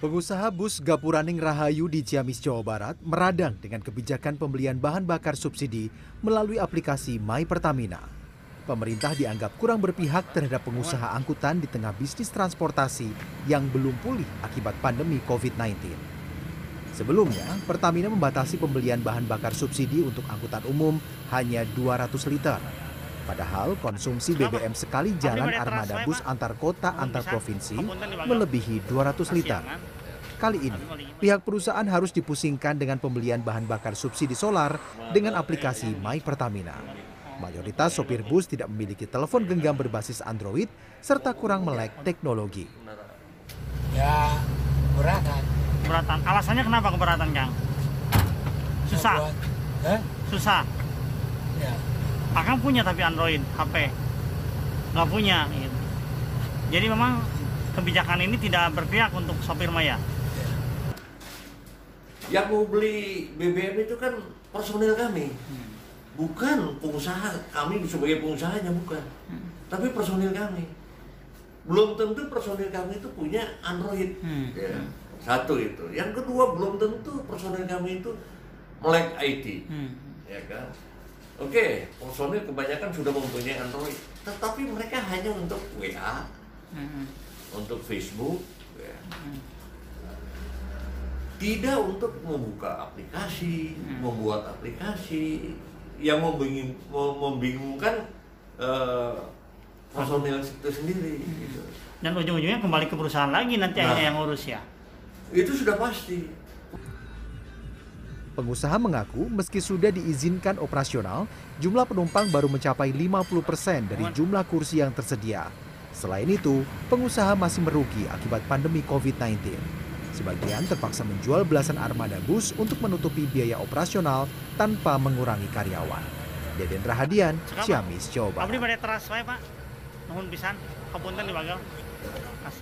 Pengusaha bus Gapuraning Rahayu di Ciamis, Jawa Barat meradang dengan kebijakan pembelian bahan bakar subsidi melalui aplikasi My Pertamina. Pemerintah dianggap kurang berpihak terhadap pengusaha angkutan di tengah bisnis transportasi yang belum pulih akibat pandemi COVID-19. Sebelumnya, Pertamina membatasi pembelian bahan bakar subsidi untuk angkutan umum hanya 200 liter. Padahal konsumsi BBM sekali jalan armada bus antar kota antar provinsi melebihi 200 liter. Kali ini, pihak perusahaan harus dipusingkan dengan pembelian bahan bakar subsidi solar dengan aplikasi My Pertamina. Mayoritas sopir bus tidak memiliki telepon genggam berbasis Android serta kurang melek teknologi. Ya, keberatan. keberatan alasannya kenapa keberatan kang susah Buat- Hah? susah Ya. akang punya tapi Android HP nggak punya gitu. jadi memang kebijakan ini tidak berpihak untuk sopir maya Yang mau beli BBM itu kan personil kami, bukan pengusaha. Kami sebagai pengusahanya bukan, tapi personil kami. Belum tentu personil kami itu punya Android. Hmm. Ya, Satu itu. Yang kedua belum tentu personil kami itu melek IT. Hmm. Ya kan? Oke, personil kebanyakan sudah mempunyai Android, tetapi mereka hanya untuk WA, Hmm. untuk Facebook, ya. Tidak untuk membuka aplikasi, membuat aplikasi yang membingung, mem- membingungkan eh, personil itu sendiri. gitu. dan ujung-ujungnya kembali ke perusahaan lagi nanti Nah. yang ngurus ya Itu sudah pasti. Pengusaha mengaku meski sudah diizinkan operasional, jumlah penumpang baru mencapai 50% dari jumlah kursi yang tersedia. Selain itu, pengusaha masih merugi akibat pandemi COVID-19. Sebagian terpaksa menjual belasan armada bus untuk menutupi biaya operasional tanpa mengurangi karyawan. Deden Rahadian, Ciamis, Jawa Abdi Barat. pada teras wae pak. Nuhun pisan. Kapunten di bagal